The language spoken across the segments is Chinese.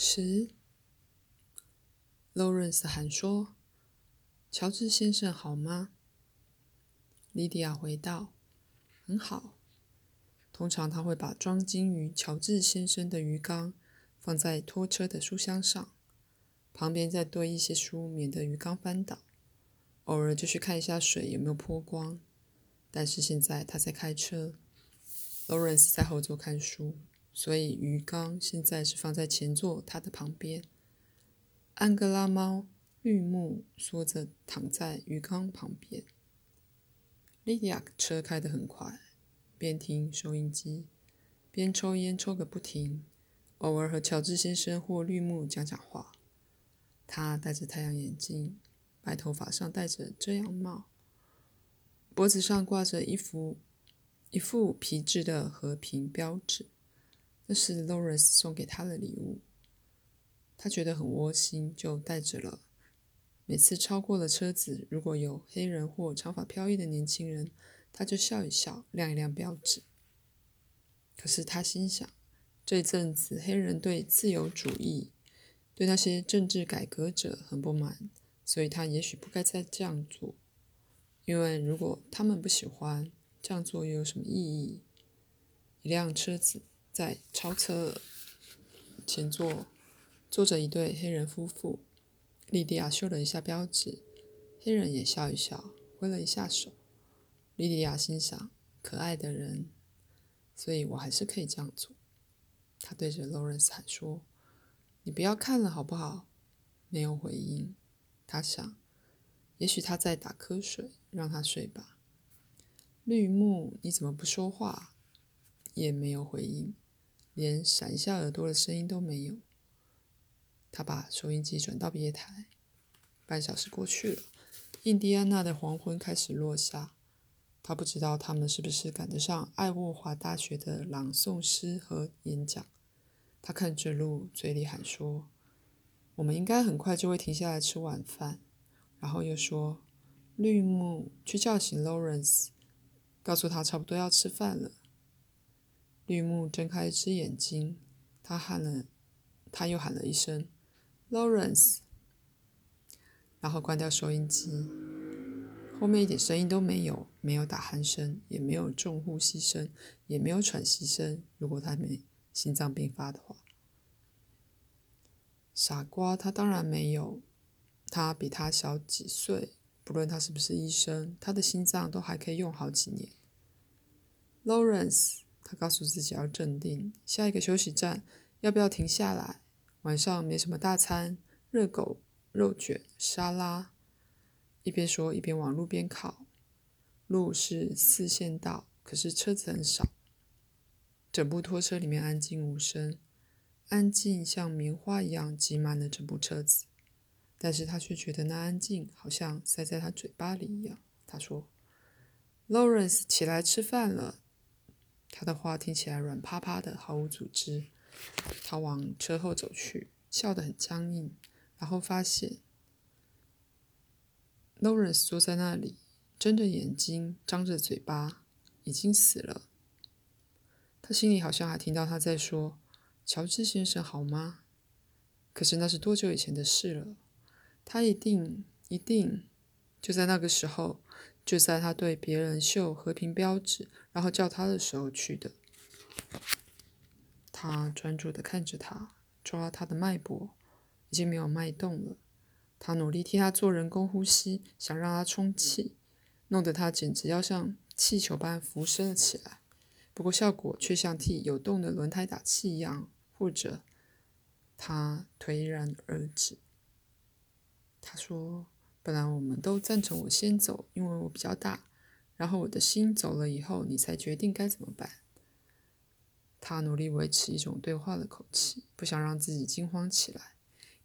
十，Lawrence 喊说：“乔治先生好吗？”莉迪亚回道：“很好。”通常他会把装金鱼乔治先生的鱼缸放在拖车的书箱上，旁边再堆一些书，免得鱼缸翻倒。偶尔就去看一下水有没有泼光。但是现在他在开车，Lawrence 在后座看书。所以鱼缸现在是放在前座它的旁边。安哥拉猫绿木缩着躺在鱼缸旁边。莉迪亚车开得很快，边听收音机，边抽烟抽个不停，偶尔和乔治先生或绿木讲讲话。他戴着太阳眼镜，白头发上戴着遮阳帽，脖子上挂着一幅一副皮质的和平标志。这是 Lawrence 送给他的礼物，他觉得很窝心，就带着了。每次超过了车子，如果有黑人或长发飘逸的年轻人，他就笑一笑，亮一亮标志。可是他心想，这阵子黑人对自由主义、对那些政治改革者很不满，所以他也许不该再这样做。因为如果他们不喜欢这样做，又有什么意义？一辆车子。在超车前座坐着一对黑人夫妇，莉迪亚秀了一下标志，黑人也笑一笑，挥了一下手。莉迪亚心想：可爱的人，所以我还是可以这样做。他对着 Lawrence 喊说：“你不要看了，好不好？”没有回应。他想，也许他在打瞌睡，让他睡吧。绿木，你怎么不说话？也没有回应。连闪一下耳朵的声音都没有。他把收音机转到别台。半小时过去了，印第安纳的黄昏开始落下。他不知道他们是不是赶得上爱沃华大学的朗诵诗和演讲。他看着路，嘴里喊说：“我们应该很快就会停下来吃晚饭。”然后又说：“绿木，去叫醒 Lawrence，告诉他差不多要吃饭了。”绿木睁开一只眼睛，他喊了，他又喊了一声：“Lawrence。”然后关掉收音机。后面一点声音都没有，没有打鼾声，也没有重呼吸声，也没有喘息声。如果他没心脏病发的话，傻瓜，他当然没有。他比他小几岁，不论他是不是医生，他的心脏都还可以用好几年。Lawrence。他告诉自己要镇定。下一个休息站要不要停下来？晚上没什么大餐，热狗、肉卷、沙拉。一边说一边往路边靠。路是四线道，可是车子很少。整部拖车里面安静无声，安静像棉花一样挤满了整部车子。但是他却觉得那安静好像塞在他嘴巴里一样。他说：“Lawrence 起来吃饭了。”他的话听起来软趴趴的，毫无组织。他往车后走去，笑得很僵硬，然后发现 Lawrence 坐在那里，睁着眼睛，张着嘴巴，已经死了。他心里好像还听到他在说：“乔治先生好吗？”可是那是多久以前的事了？他一定一定就在那个时候。就在他对别人秀和平标志，然后叫他的时候去的。他专注地看着他，抓他的脉搏，已经没有脉动了。他努力替他做人工呼吸，想让他充气，弄得他简直要像气球般浮升了起来。不过效果却像替有洞的轮胎打气一样，或者他颓然而止。他说。本来我们都赞成我先走，因为我比较大。然后我的心走了以后，你才决定该怎么办。他努力维持一种对话的口气，不想让自己惊慌起来。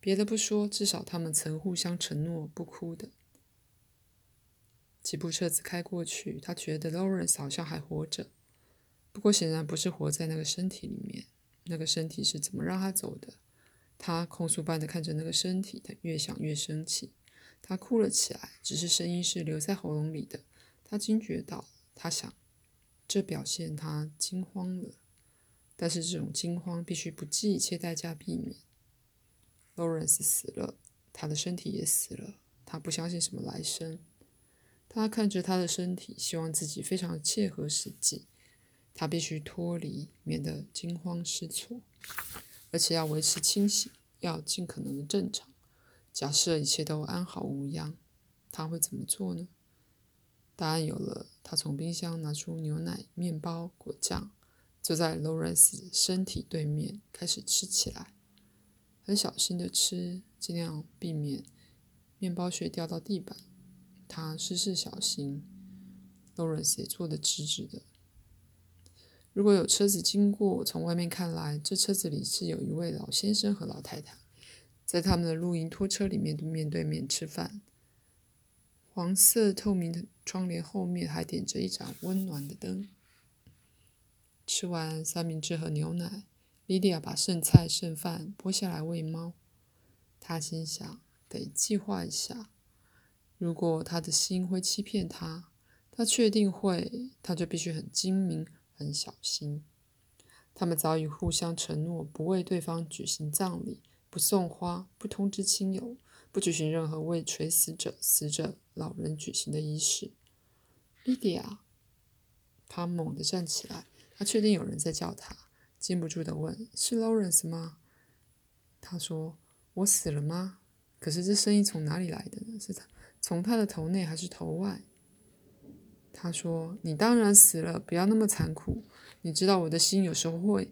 别的不说，至少他们曾互相承诺不哭的。几部车子开过去，他觉得 Lawrence 好像还活着，不过显然不是活在那个身体里面。那个身体是怎么让他走的？他控诉般的看着那个身体，他越想越生气。他哭了起来，只是声音是留在喉咙里的。他惊觉到，他想，这表现他惊慌了。但是这种惊慌必须不计一切代价避免。Lawrence 死了，他的身体也死了。他不相信什么来生。他看着他的身体，希望自己非常切合实际。他必须脱离，免得惊慌失措，而且要维持清醒，要尽可能的正常。假设一切都安好无恙，他会怎么做呢？答案有了，他从冰箱拿出牛奶、面包、果酱，坐在 Lawrence 身体对面，开始吃起来。很小心的吃，尽量避免面包屑掉到地板。他事事小心，Lawrence 也坐得直直的。如果有车子经过，从外面看来，这车子里是有一位老先生和老太太，在他们的露营拖车里面面对面吃饭。黄色透明的窗帘后面还点着一盏温暖的灯。吃完三明治和牛奶，莉迪亚把剩菜剩饭剥下来喂猫。她心想：得计划一下，如果他的心会欺骗他，他确定会，他就必须很精明。很小心，他们早已互相承诺不为对方举行葬礼，不送花，不通知亲友，不举行任何为垂死者、死者老人举行的仪式。莉迪亚，他猛地站起来，他确定有人在叫他，禁不住的问：“是 Lawrence 吗？”他说：“我死了吗？”可是这声音从哪里来的呢？是他从他的头内还是头外？他说：“你当然死了，不要那么残酷。你知道我的心有时候会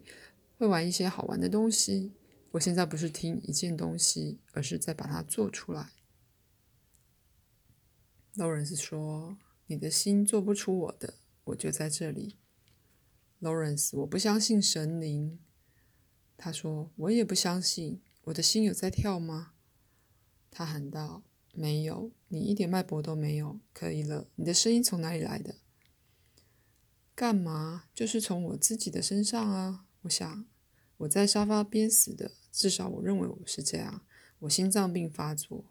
会玩一些好玩的东西。我现在不是听一件东西，而是在把它做出来。” Lawrence 说：“你的心做不出我的，我就在这里。” Lawrence，我不相信神灵。他说：“我也不相信。我的心有在跳吗？”他喊道。没有，你一点脉搏都没有。可以了，你的声音从哪里来的？干嘛？就是从我自己的身上啊！我想，我在沙发边死的，至少我认为我是这样。我心脏病发作。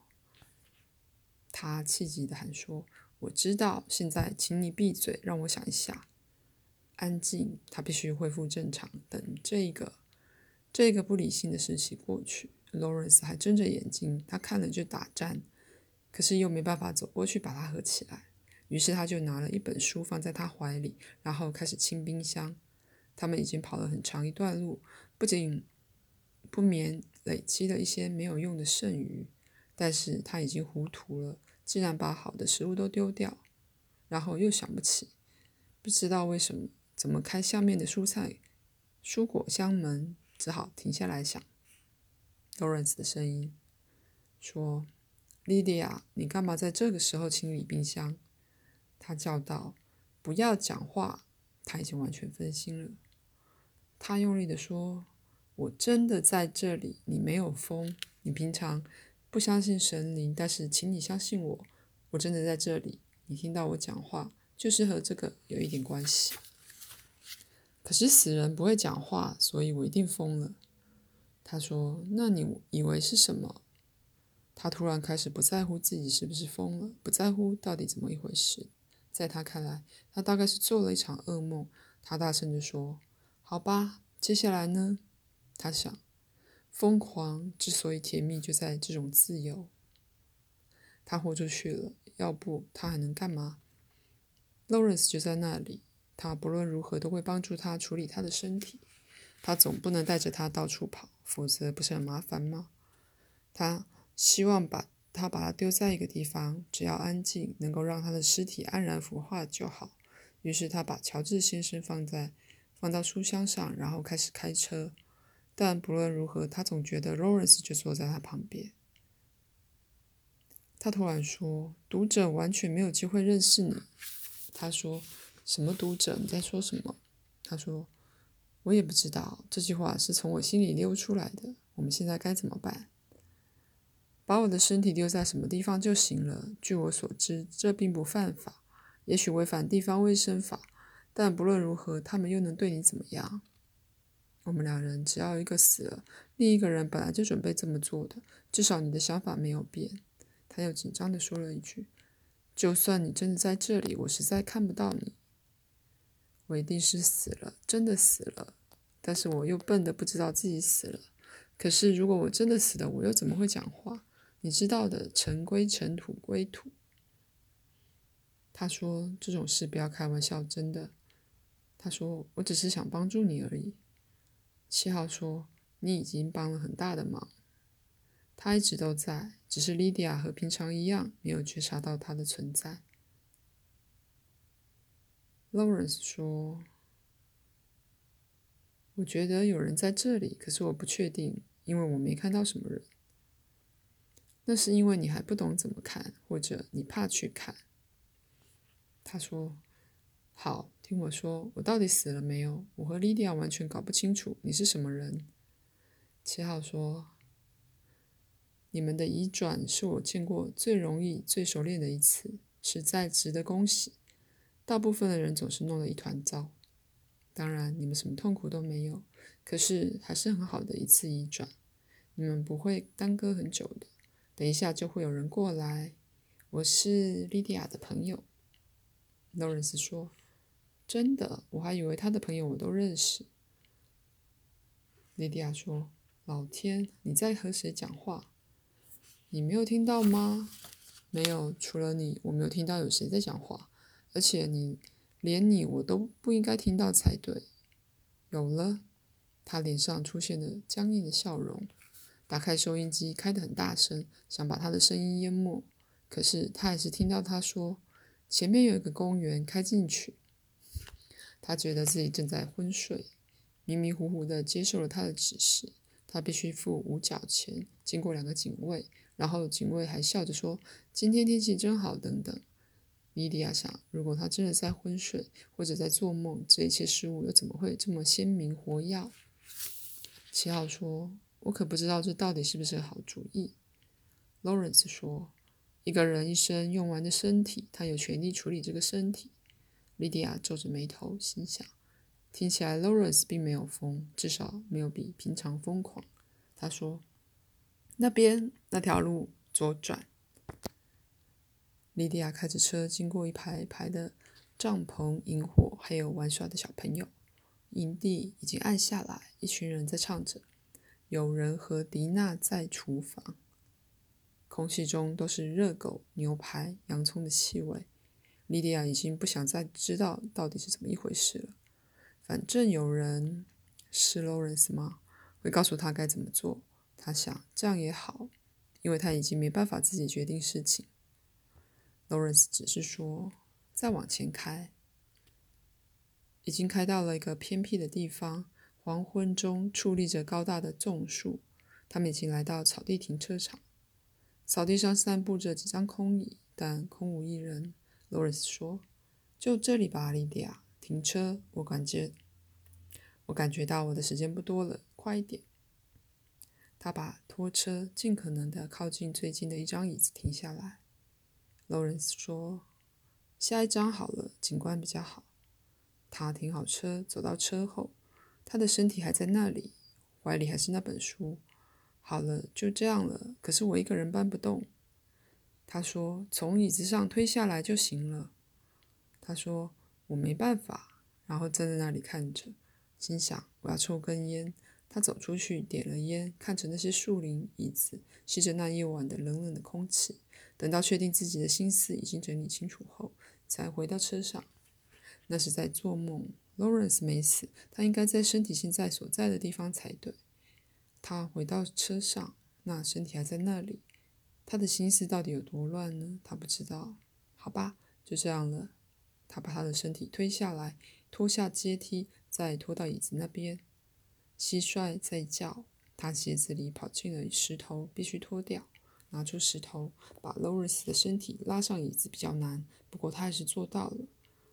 他气急的喊说：“我知道，现在请你闭嘴，让我想一下。安静。他必须恢复正常。等这个，这个不理性的时期过去。” Lawrence 还睁着眼睛，他看了就打颤。可是又没办法走过去把它合起来，于是他就拿了一本书放在他怀里，然后开始清冰箱。他们已经跑了很长一段路，不仅不免累积了一些没有用的剩余，但是他已经糊涂了，竟然把好的食物都丢掉，然后又想不起，不知道为什么怎么开下面的蔬菜蔬果箱门，只好停下来想。Lawrence 的声音说。莉迪亚，你干嘛在这个时候清理冰箱？他叫道：“不要讲话。”他已经完全分心了。他用力地说：“我真的在这里，你没有疯。你平常不相信神灵，但是请你相信我，我真的在这里。你听到我讲话，就是和这个有一点关系。可是死人不会讲话，所以我一定疯了。”他说：“那你以为是什么？”他突然开始不在乎自己是不是疯了，不在乎到底怎么一回事。在他看来，他大概是做了一场噩梦。他大声地说：“好吧，接下来呢？”他想，疯狂之所以甜蜜，就在这种自由。他豁出去了，要不他还能干嘛？Lawrence 就在那里，他不论如何都会帮助他处理他的身体。他总不能带着他到处跑，否则不是很麻烦吗？他。希望把他把他丢在一个地方，只要安静，能够让他的尸体安然腐化就好。于是他把乔治先生放在放到书箱上，然后开始开车。但不论如何，他总觉得 Lawrence 就坐在他旁边。他突然说：“读者完全没有机会认识你。”他说：“什么读者？你在说什么？”他说：“我也不知道。这句话是从我心里溜出来的。我们现在该怎么办？”把我的身体丢在什么地方就行了。据我所知，这并不犯法，也许违反地方卫生法，但不论如何，他们又能对你怎么样？我们两人只要一个死了，另一个人本来就准备这么做的。至少你的想法没有变。他又紧张地说了一句：“就算你真的在这里，我实在看不到你。我一定是死了，真的死了。但是我又笨的不知道自己死了。”可是如果我真的死了，我又怎么会讲话？你知道的，尘归尘，土归土。他说：“这种事不要开玩笑，真的。”他说：“我只是想帮助你而已。”七号说：“你已经帮了很大的忙。”他一直都在，只是莉迪亚和平常一样，没有觉察到他的存在。Lawrence 说：“我觉得有人在这里，可是我不确定，因为我没看到什么人。那是因为你还不懂怎么看，或者你怕去看。”他说：“好，听我说，我到底死了没有？我和莉迪亚完全搞不清楚你是什么人。”七号说。你们的移转是我见过最容易、最熟练的一次，实在值得恭喜。大部分的人总是弄得一团糟。当然，你们什么痛苦都没有，可是还是很好的一次移转。你们不会耽搁很久的，等一下就会有人过来。我是莉迪亚的朋友。劳伦斯说：“真的，我还以为他的朋友我都认识。”莉迪亚说：“老天，你在和谁讲话？”你没有听到吗？没有，除了你，我没有听到有谁在讲话。而且你，连你我都不应该听到才对。有了，他脸上出现了僵硬的笑容，打开收音机，开得很大声，想把他的声音淹没。可是他还是听到他说：“前面有一个公园，开进去。”他觉得自己正在昏睡，迷迷糊糊的接受了他的指示。他必须付五角钱，经过两个警卫。然后警卫还笑着说：“今天天气真好。”等等。莉迪亚想，如果他真的在昏睡或者在做梦，这一切事物又怎么会这么鲜明活跃？七号说：“我可不知道这到底是不是个好主意。” Lawrence 说：“一个人一生用完的身体，他有权利处理这个身体。”莉迪亚皱着眉头，心想：“听起来 Lawrence 并没有疯，至少没有比平常疯狂。”他说。那边那条路左转。莉迪亚开着车经过一排排的帐篷、萤火，还有玩耍的小朋友。营地已经暗下来，一群人在唱着。有人和迪娜在厨房，空气中都是热狗、牛排、洋葱的气味。莉迪亚已经不想再知道到底是怎么一回事了。反正有人是 Lawrence 吗？会告诉他该怎么做。他想，这样也好，因为他已经没办法自己决定事情。Lawrence 只是说：“再往前开。”已经开到了一个偏僻的地方，黄昏中矗立着高大的棕树。他们已经来到草地停车场，草地上散布着几张空椅，但空无一人。Lawrence 说：“就这里吧，莉迪亚，停车。我感觉，我感觉到我的时间不多了，快一点。”他把拖车尽可能的靠近最近的一张椅子，停下来。Lawrence 说：“下一张好了，景观比较好。”他停好车，走到车后，他的身体还在那里，怀里还是那本书。好了，就这样了。可是我一个人搬不动。他说：“从椅子上推下来就行了。”他说：“我没办法。”然后站在那里看着，心想：“我要抽根烟。”他走出去，点了烟，看着那些树林、椅子，吸着那夜晚的冷冷的空气。等到确定自己的心思已经整理清楚后，才回到车上。那是在做梦。Lawrence 没死，他应该在身体现在所在的地方才对。他回到车上，那身体还在那里。他的心思到底有多乱呢？他不知道。好吧，就这样了。他把他的身体推下来，拖下阶梯，再拖到椅子那边。蟋蟀在叫，他鞋子里跑进了石头，必须脱掉。拿出石头，把 Lawrence 的身体拉上椅子比较难，不过他还是做到了。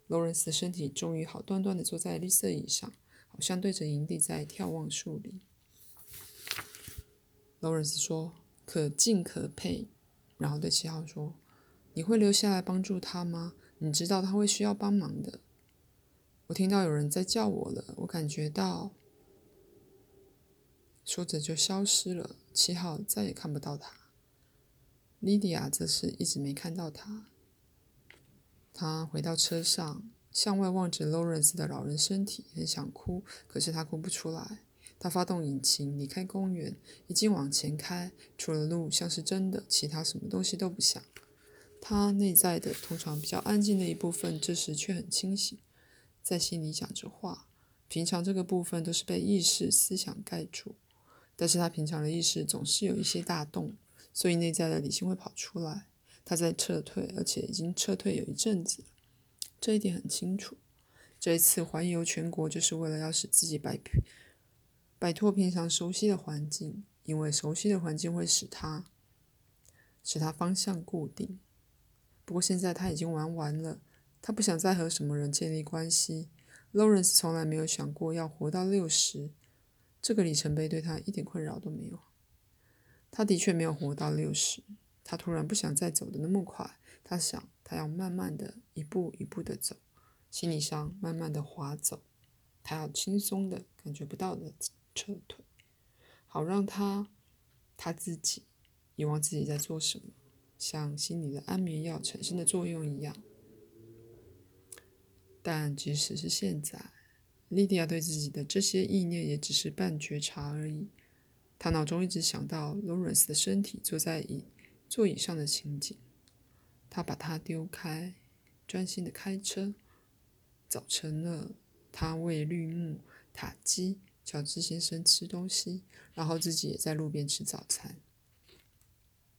Lawrence 的身体终于好端端的坐在绿色椅上，好像对着营地在眺望树林。Lawrence 说：“可敬可佩。”然后对七号说：“你会留下来帮助他吗？你知道他会需要帮忙的。”我听到有人在叫我了，我感觉到。说着就消失了。七号再也看不到他。莉迪亚则是一直没看到他。他回到车上，向外望着 Lawrence 的老人身体，很想哭，可是他哭不出来。他发动引擎离开公园，已经往前开，除了路像是真的，其他什么东西都不像。他内在的通常比较安静的一部分，这时却很清醒，在心里讲着话。平常这个部分都是被意识思想盖住，但是他平常的意识总是有一些大动，所以内在的理性会跑出来。他在撤退，而且已经撤退有一阵子了，这一点很清楚。这一次环游全国，就是为了要使自己摆平摆脱平常熟悉的环境，因为熟悉的环境会使他使他方向固定。不过现在他已经玩完了，他不想再和什么人建立关系。Lawrence 从来没有想过要活到六十，这个里程碑对他一点困扰都没有。他的确没有活到六十。他突然不想再走的那么快，他想他要慢慢的一步一步的走，心理上慢慢的滑走，他要轻松的感觉不到的撤退，好让他他自己遗忘自己在做什么，像心里的安眠药产生的作用一样。但即使是现在，莉迪亚对自己的这些意念也只是半觉察而已。他脑中一直想到 Lawrence 的身体坐在椅座椅上的情景。他把它丢开，专心的开车。早晨了，他为绿木、塔基、乔治先生吃东西，然后自己也在路边吃早餐。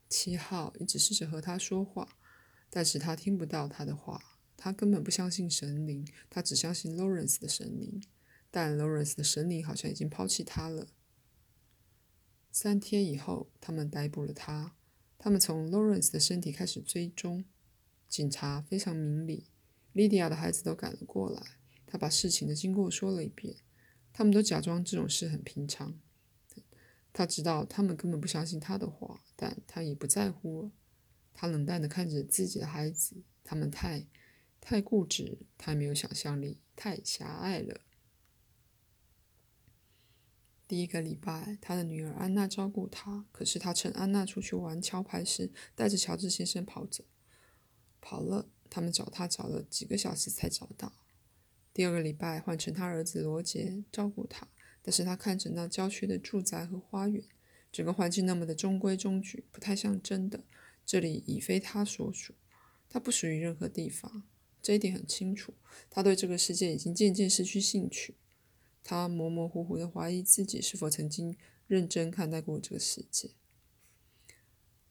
七号一直试着和他说话，但是他听不到他的话。他根本不相信神灵，他只相信 Lawrence 的神灵。但 Lawrence 的神灵好像已经抛弃他了。三天以后，他们逮捕了他。他们从 Lawrence 的身体开始追踪。警察非常明理。莉迪亚的孩子都赶了过来。他把事情的经过说了一遍。他们都假装这种事很平常。他知道他们根本不相信他的话，但他也不在乎。他冷淡地看着自己的孩子。他们太……太固执，太没有想象力，太狭隘了。第一个礼拜，他的女儿安娜照顾他，可是他趁安娜出去玩桥牌时，带着乔治先生跑走。跑了，他们找他找了几个小时才找到。第二个礼拜换成他儿子罗杰照顾他，但是他看着那郊区的住宅和花园，整个环境那么的中规中矩，不太像真的。这里已非他所属，他不属于任何地方。这一点很清楚，他对这个世界已经渐渐失去兴趣。他模模糊糊的怀疑自己是否曾经认真看待过这个世界。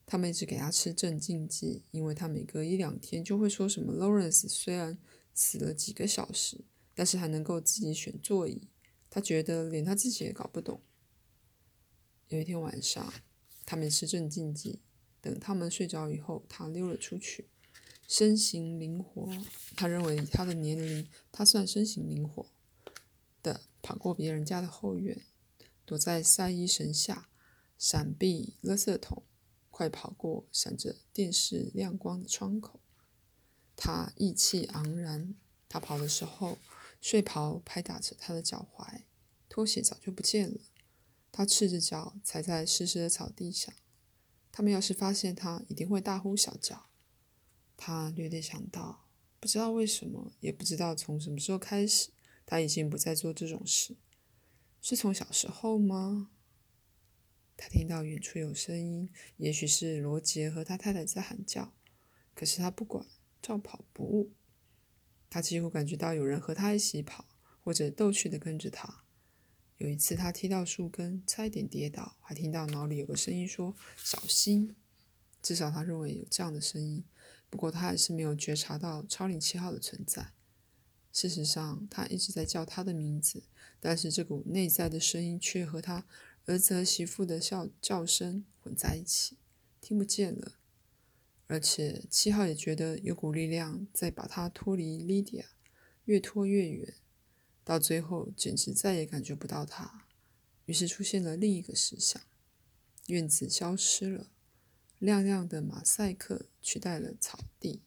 他们一直给他吃镇静剂，因为他每隔一两天就会说什么 “Lawrence 虽然死了几个小时，但是还能够自己选座椅。”他觉得连他自己也搞不懂。有一天晚上，他没吃镇静剂，等他们睡着以后，他溜了出去。身形灵活，他认为以他的年龄，他算身形灵活的，跑过别人家的后院，躲在晒衣绳下，闪避垃圾桶，快跑过闪着电视亮光的窗口。他意气昂然，他跑的时候，睡袍拍打着他的脚踝，拖鞋早就不见了。他赤着脚踩在湿湿的草地上，他们要是发现他，一定会大呼小叫。他略略想到，不知道为什么，也不知道从什么时候开始，他已经不再做这种事。是从小时候吗？他听到远处有声音，也许是罗杰和他太太在喊叫，可是他不管，照跑不误。他几乎感觉到有人和他一起跑，或者逗趣的跟着他。有一次，他踢到树根，差一点跌倒，还听到脑里有个声音说：“小心。”至少他认为有这样的声音。不过他还是没有觉察到超灵七号的存在。事实上，他一直在叫他的名字，但是这股内在的声音却和他儿子和媳妇的笑叫声混在一起，听不见了。而且七号也觉得有股力量在把他脱离莉迪亚，越拖越远，到最后简直再也感觉不到他。于是出现了另一个实相：院子消失了。亮亮的马赛克取代了草地。